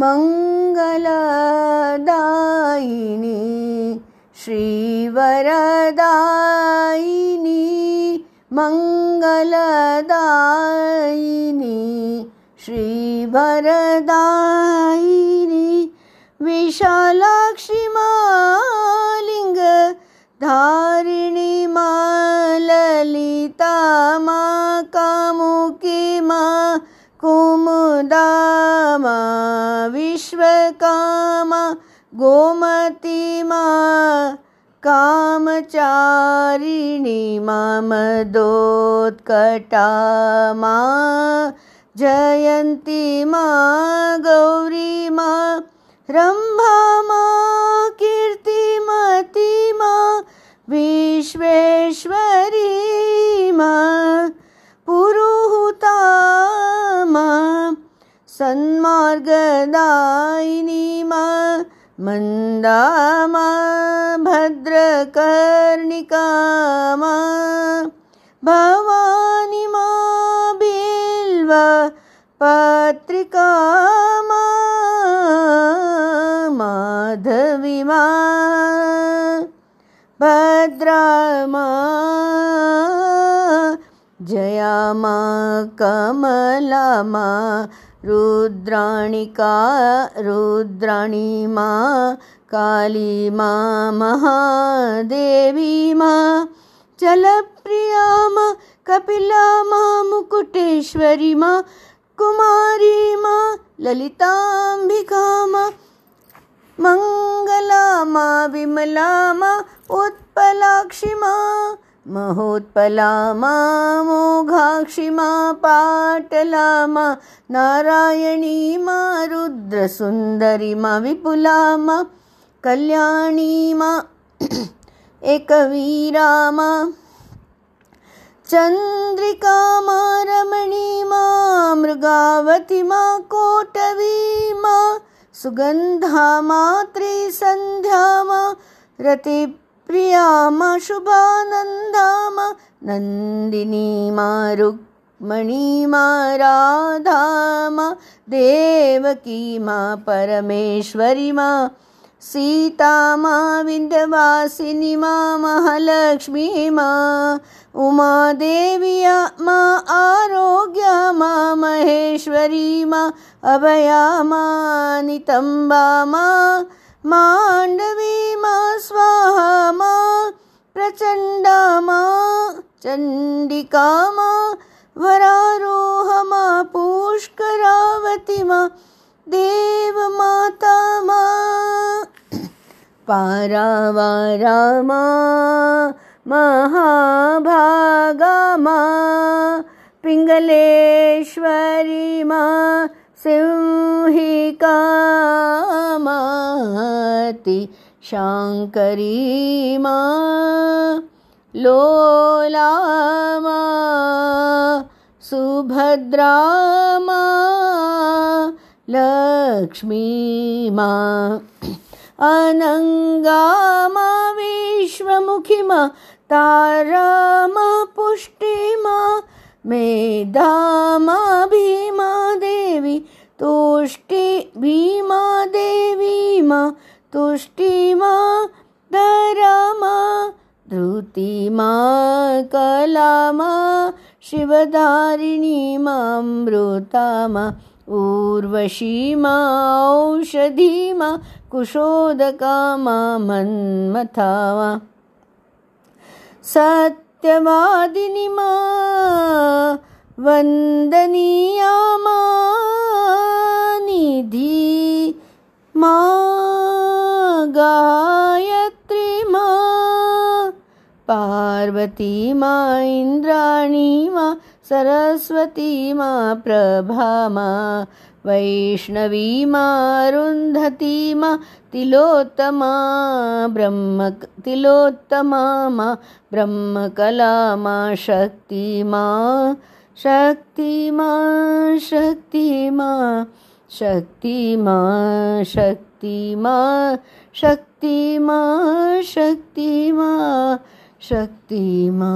मङ्गलदायिनी श्रीवरदायिनी मङ्गलदायिनी श्रीवरदायिनी विशालाक्षि गोमती मा कामचारिणी मा मदोत्कटा मा जयन्ती मा गौरी मा रम्भा मा कीर्तिमती मा विश्वेश्वरी मा पुरुहुता मा सन्मार्गदायिनी मा मन्दा मा भद्रकर्णिका मा भवानी मा बिल्व पत्रिका मा माधवी मा भद्रा मा जया मा कमला मा रुद्राणिका रुद्राणी मा, काली मा, महादेवी मा, जलप्रिया मा, कपिला मा, मुकुटेश्वरी मा, कुमारी मा, ललिताम्बिका मा मङ्गला मा, विमला मा, उत्पलाक्षि मा महोत्पला मा मोघाक्षि पाटला मा, नारायणी मा रुद्रसुन्दरी मा, विपुला कल्याणी मा, एकवीरा मा चन्द्रिका मा, रमणी मा, मृगावती मा, कोटवी मा सुगन्धा मा त्रिसन्ध्या मा रतिप्रिया मा शुभानन्दा मा नन्दिनी मा रुक्मणी मा राधा मा देवकी मा परमेश्वरी मा सीता मा विन्ध्यवासिनी मा महालक्ष्मी मा उमादेव्या मा आरोग्या मा महेश्वरी मा अभया मा मा माण्डवी मा, स्वाहा मा प्रचण्डा मा चण्डिका मा, वरारोह मा, पुष्करावती मा देवमाता मा पारावारा मा महाभागा मा पिङ्गलेश्वरी मा सिंहिकामाति शाङ्करी मा लोलामा सुभद्रामा लक्ष्मीमा मा पुष्टि मा मेधा मा भीमा देवी तुष्टि भीमा देवी मा, तुष्टि मा धरा मा, धृति मा कला मा, शिवधारिणी मामृता मा, ऊर्वशी मा औषधी मा, कुशोदका मा मन्मथा मा। सत्यवादिनी मा, वन्दनीया मा निधि मा गायत्री मा, पार्वती मा इन्द्राणी मा, सरस्वती मा, प्रभा मा, वैष्णवी मा रुन्धती मा, तिलोत्तमा ब्रह्म तिलोत्तमा मा, ब्रह्मकला मा, शक्ति मा शक्ति मा शक्ति मा। शक्ति मा शक्ति मा शक्ति मा शक्ति मा शक्ति मा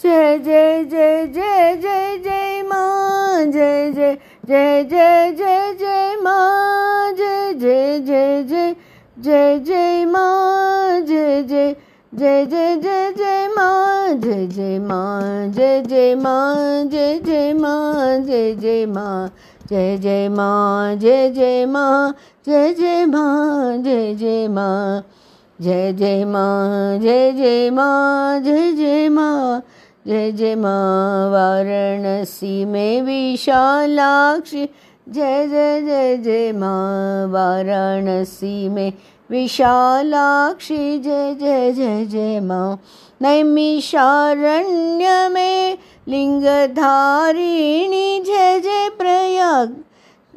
जय जय जय जय जय जय माँ जय जय जय जय जय जय माँ जय जय जय जय जय जय माँ जय जय जय जय जय जय माँ जय जय माँ जय जय माँ जय जय माँ जय जय माँ जय जय माँ जय जय माँ जय जय माँ जय जय माँ जय जय माँ जय जय माँ जय जय माँ जय जय माँ वाराणसी में विशालाक्षी जय जय जय जय माँ वाराणसी में विशालाक्षी जय जय जय जय माँ नैमिषारण्य में लिंगधारिणी जय जय प्रयाग।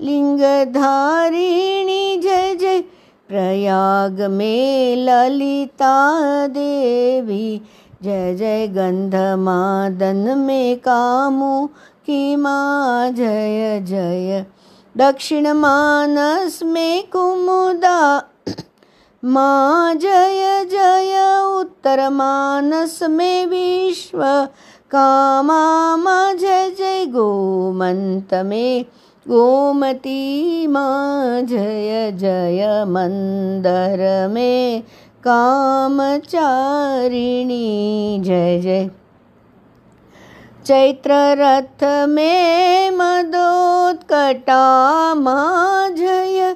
लिंगधारिणी जय जय प्रयाग में ललिता देवी। जय जय गंधमादन में कामू की माँ जय जय दक्षिण मानस में कुमुदा माँ जय जय उत्तर मानस में विश्व, कामा माँ जय जय गोमंत में, गोमती माँ जय जय मंदर में, कामचारिणी जय जय। चैत्र रथ में मदोत्कटा माँ जय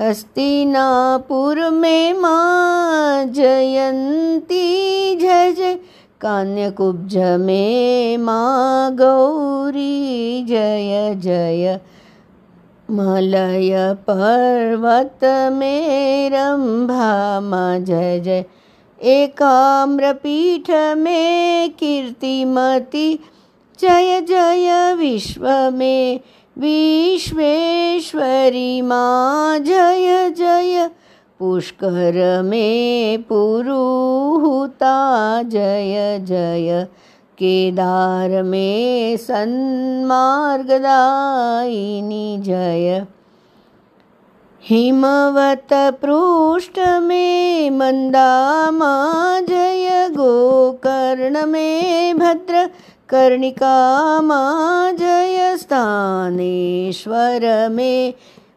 हस्तिनापुर में माँ जयंती जय जय कान्यकुब्ज में माँ गौरी जय जय। मलय पर्वत में रंभा माँ जय जय एकाम्रपीठ में कीर्तिमती जय जय। विश्व में विश्वेश्वरी माँ जय जय, पुष्कर में पुरुहुता जय जय, केदार में सन्मार्गदायिनी जय। हिमवत पृष्ठ में मंदा माँ जय, गोकर्ण में भद्र कर्णिका माँ जय स्थानेश्वर में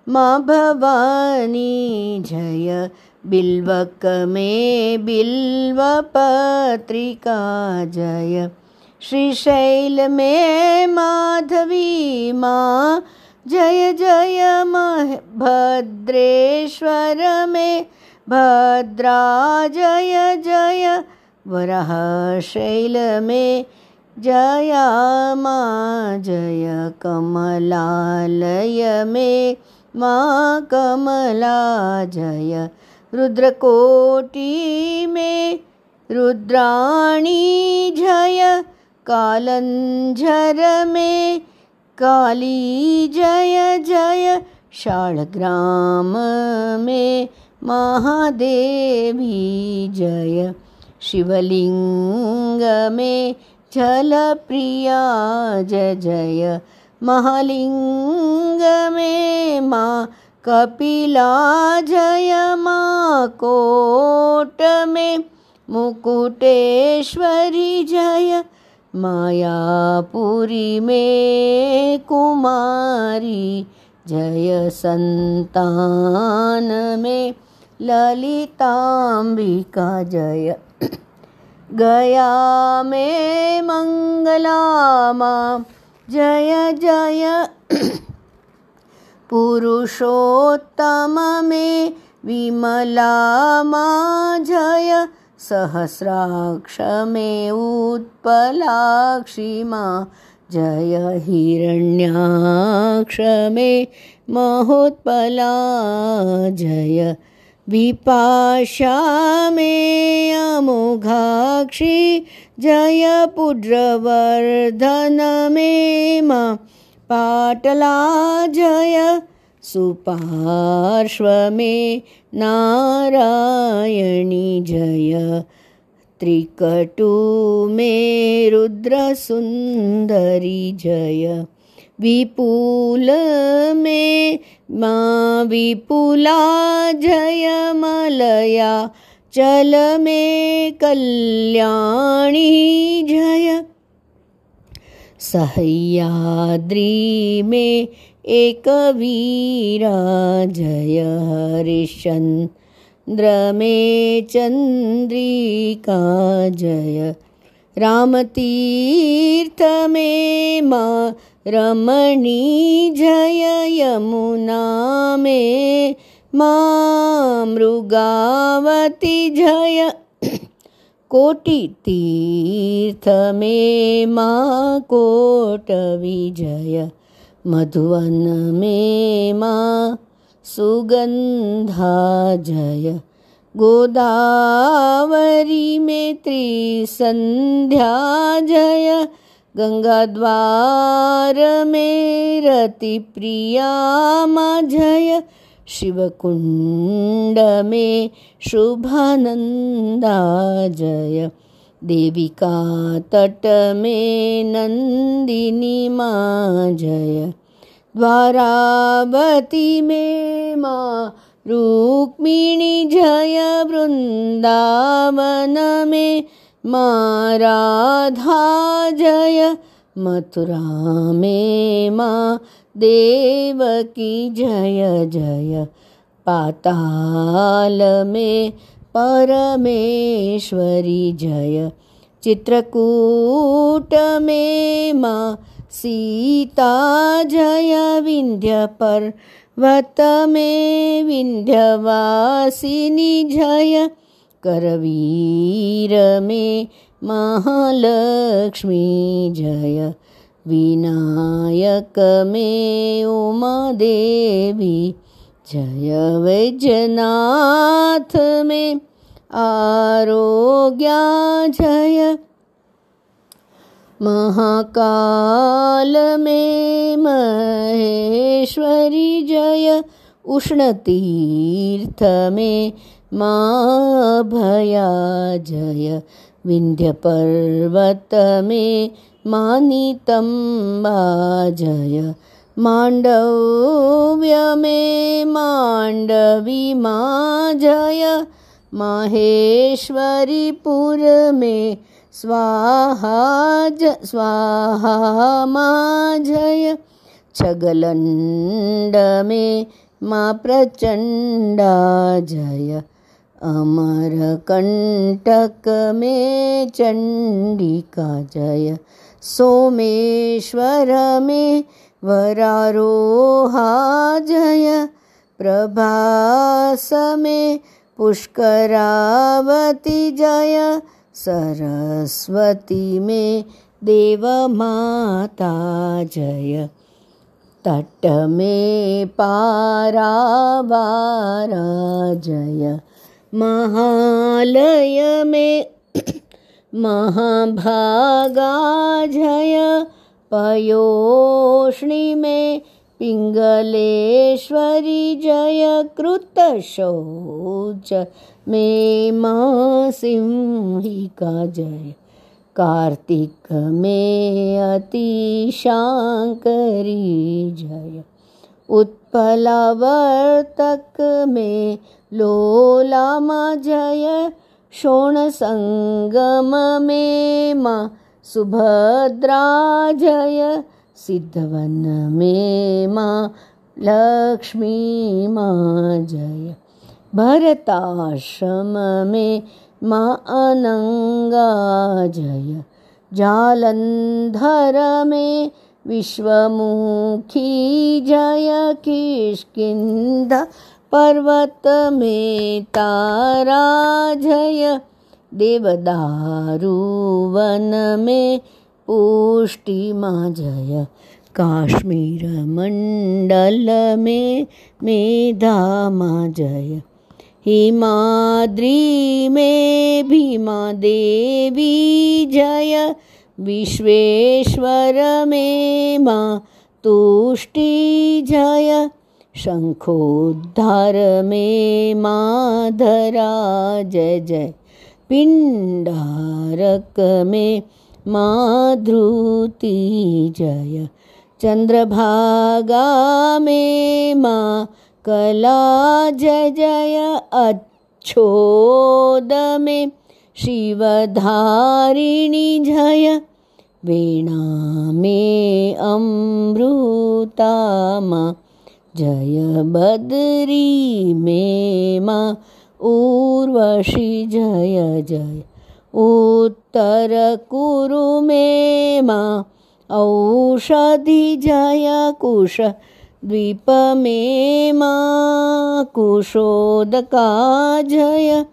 माँ भवानी जय बिल्वक मे बिल्व पत्रिका जय। श्रीशैल में माधवी माँ जय जय मह भद्रेश्वर मे भद्रा जय जय वराह शैल में जया माँ जय कमलालय में। माँ कमला जय रुद्रकोटि में। रुद्राणी जय कालंझर में। काली जय जय शालग्राम में। महादेवी जय शिवलिंग में। जल प्रिया, जय जय। महालिंग में माँ कपिला, जय माँ कोट में मुकुटेश्वरी, जय। मायापुरी, में कुमारी। जय संतान, में ललिताम्बिका, जय। गया में मंगला जय जय। पुरुषोत्तम में विमला माँ जय, सहस्राक्ष में उत्पलाक्षी माँ। जय, हिरण्याक्ष में महोत्पला। जय विपाशा में अमोघाक्षी जय पुड्रवर्धन में। माँ पाटला जय सुपार्श्व में नारायणी जय। त्रिकटु में रुद्र सुंदरी जय। विपुल में माँ विपुला जय मलया चल मे कल्याणी जय। सह्याद्री मे एक वीरा जय हरिश्चंद्र में चंद्रिका जय। रामतीर्थ में माँ रमणी जय यमुना में मृगावती जय। कोटि तीर्थ में, माँ कोट विजय। मधुवन में, माँ सुगंधा जय। गोदावरी में त्रिसंध्या जय। गंगा द्वार में रति प्रिया माँ जय शिवकुंड में शुभानंदा जय देविका तट में नंदिनी माँ जय द्वारावती में माँ रुक्मिणी जय, वृंदावन में माँ राधा जय। मथुरा में माँ देवकी जय जय। पाताल में परमेश्वरी जय। चित्रकूट में माँ सीता जय। विंध्य पर्वत में विंध्यवासिनी जय। करवीर में महालक्ष्मी जय। विनायक में उमा देवी जय। वैजनाथ में आरोग्या जय। महाकाल में महेश्वरी जय। उष्ण तीर्थ में माँ भया जय विंध्य पर्वत में मानितम्बा जय मांडव्य में मांडवी माँ जय माहेश्वरीपुर में स्वाहा ज स्वाहा माँ जय छगलंड में प्रचंडा जय अमर कंटक में चंडिका जय, सोमेश्वर में वरारोहा जय, प्रभास में पुष्करावती जय, सरस्वती में देव माता जय। तट में पारावारा जय महालय में महाभागा जय पयोष्णि में पिंगलेश्वरी जय कृत शौच में माँ सिंहिका जय। कार्तिक में अति शांकरी जय। उत्पलावर्तक में लोला माँ जय, शोण संगम में सुभद्रा जय, सिद्धवन में माँ, लक्ष्मी माँ जय। भरताश्रम में माँ अनंगा जय। जालंधर में विश्वमुखी जय किष्किंध पर्वत में तारा जय। देवदारू वन में पुष्टि माँ जय। काश्मीर मंडल में मेधा माँ जय। हिमाद्री में भीमा देवी जय। विश्वेश्वर में माँ तुष्टि जय। शंखोद्धार में माधरा, जय जय। पिंडारक में माधुति, जय। चंद्रभागा में माँ कला, जय जय। अच्छोद में शिवधारिणी, जय। वीणा में अमृतामा जय बद्री में मा उर्वशी जय जय। उत्तर कुरु मे मा औषधि जय कुश, द्वीप में मा कुशोदका जय।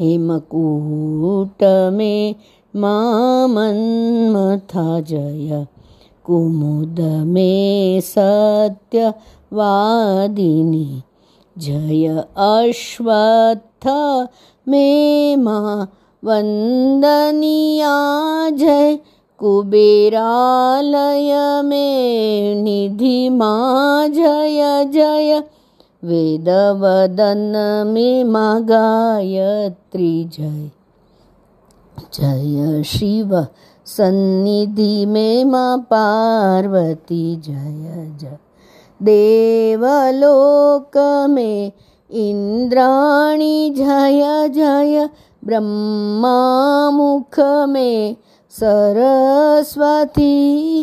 हेमकूट में मामन्मथा जय। कुमुद में सत्यवादिनी जय अश्वत्थ में मा। वन्दनिया। जय कुबेरालय में। निधि मा। जय जय। वेदवदन में मा। गायत्री। जय। जय शिव सन्निधि में माँ। पार्वती। जय जय। देवलोक में इंद्राणी जय जय ब्रह्मा मुख में सरस्वती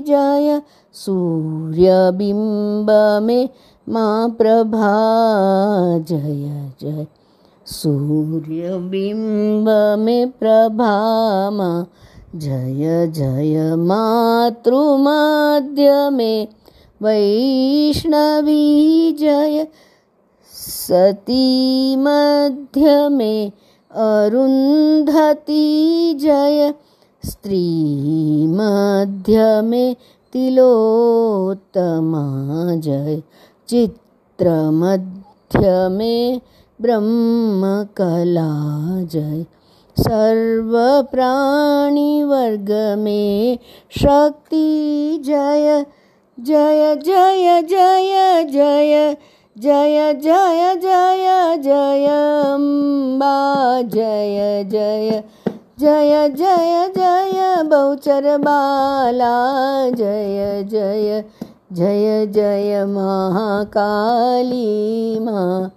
जय सूर्यबिंब में माँ प्रभा जय जय सूर्यबिंब में प्रभामा जय जय मातृमध्य में वैष्णवी जय। सती मध्य में अरुंधति जय। स्त्री मध्य में तिलोत्तमा जय। चित्र मध्य में ब्रह्म कला जय। सर्व प्राणी वर्ग में शक्ति जय। जय जय जय जय जय जय जय जय अम्बा जय जय जय जय जय बहुचर बाला जय जय जय जय महाकाली माँ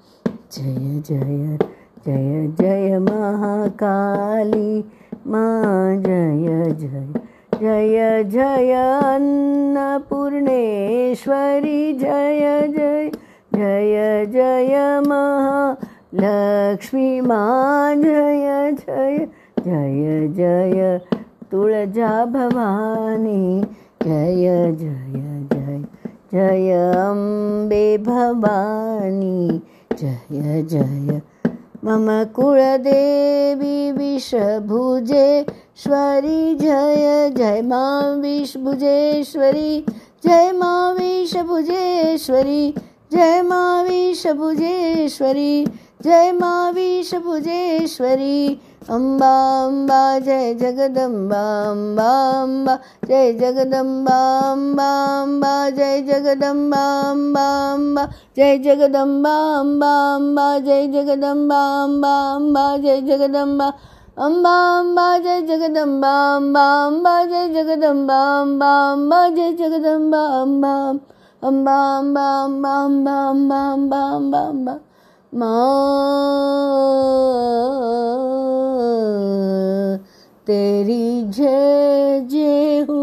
जय जय जय जय महाकाली माँ जय जय जय जय अन्नपूर्णेश्वरी, जय जय जय जय महालक्ष्मी माँ, जय जय जय जय तुळजा भवानी जय जय जय जय अम्बे भवानी, जय जय। मम कुलदेवी विषभुजेश्वरी जय जय मा विषभुजेश्वरी जय मा विषभुजेश्वरी जय मा विषभुजेश्वरी जय मा विषभुजेश्वरी अम्बा अम्बा जय जगदम्बा अम्बा अम्बा जय जगदम्बा अम्बा अम्बा जय जगदम्बा अम्बा अम्बा जय जगदम्बा अम्बा अम्बा जय जगदम्बा अम्बा अम्बा जय जगदम्बा अम्बा अम्बा जय जगदम्बा अम्बा अम्बा जय जगदम्बा अम्बा अम्बा जय जगदम्बा अम्बा अम्बा अम्बा अम्बा अम्बा अम्बा अम्बा अम्बा अम्बा माँ तेरी जय जय हो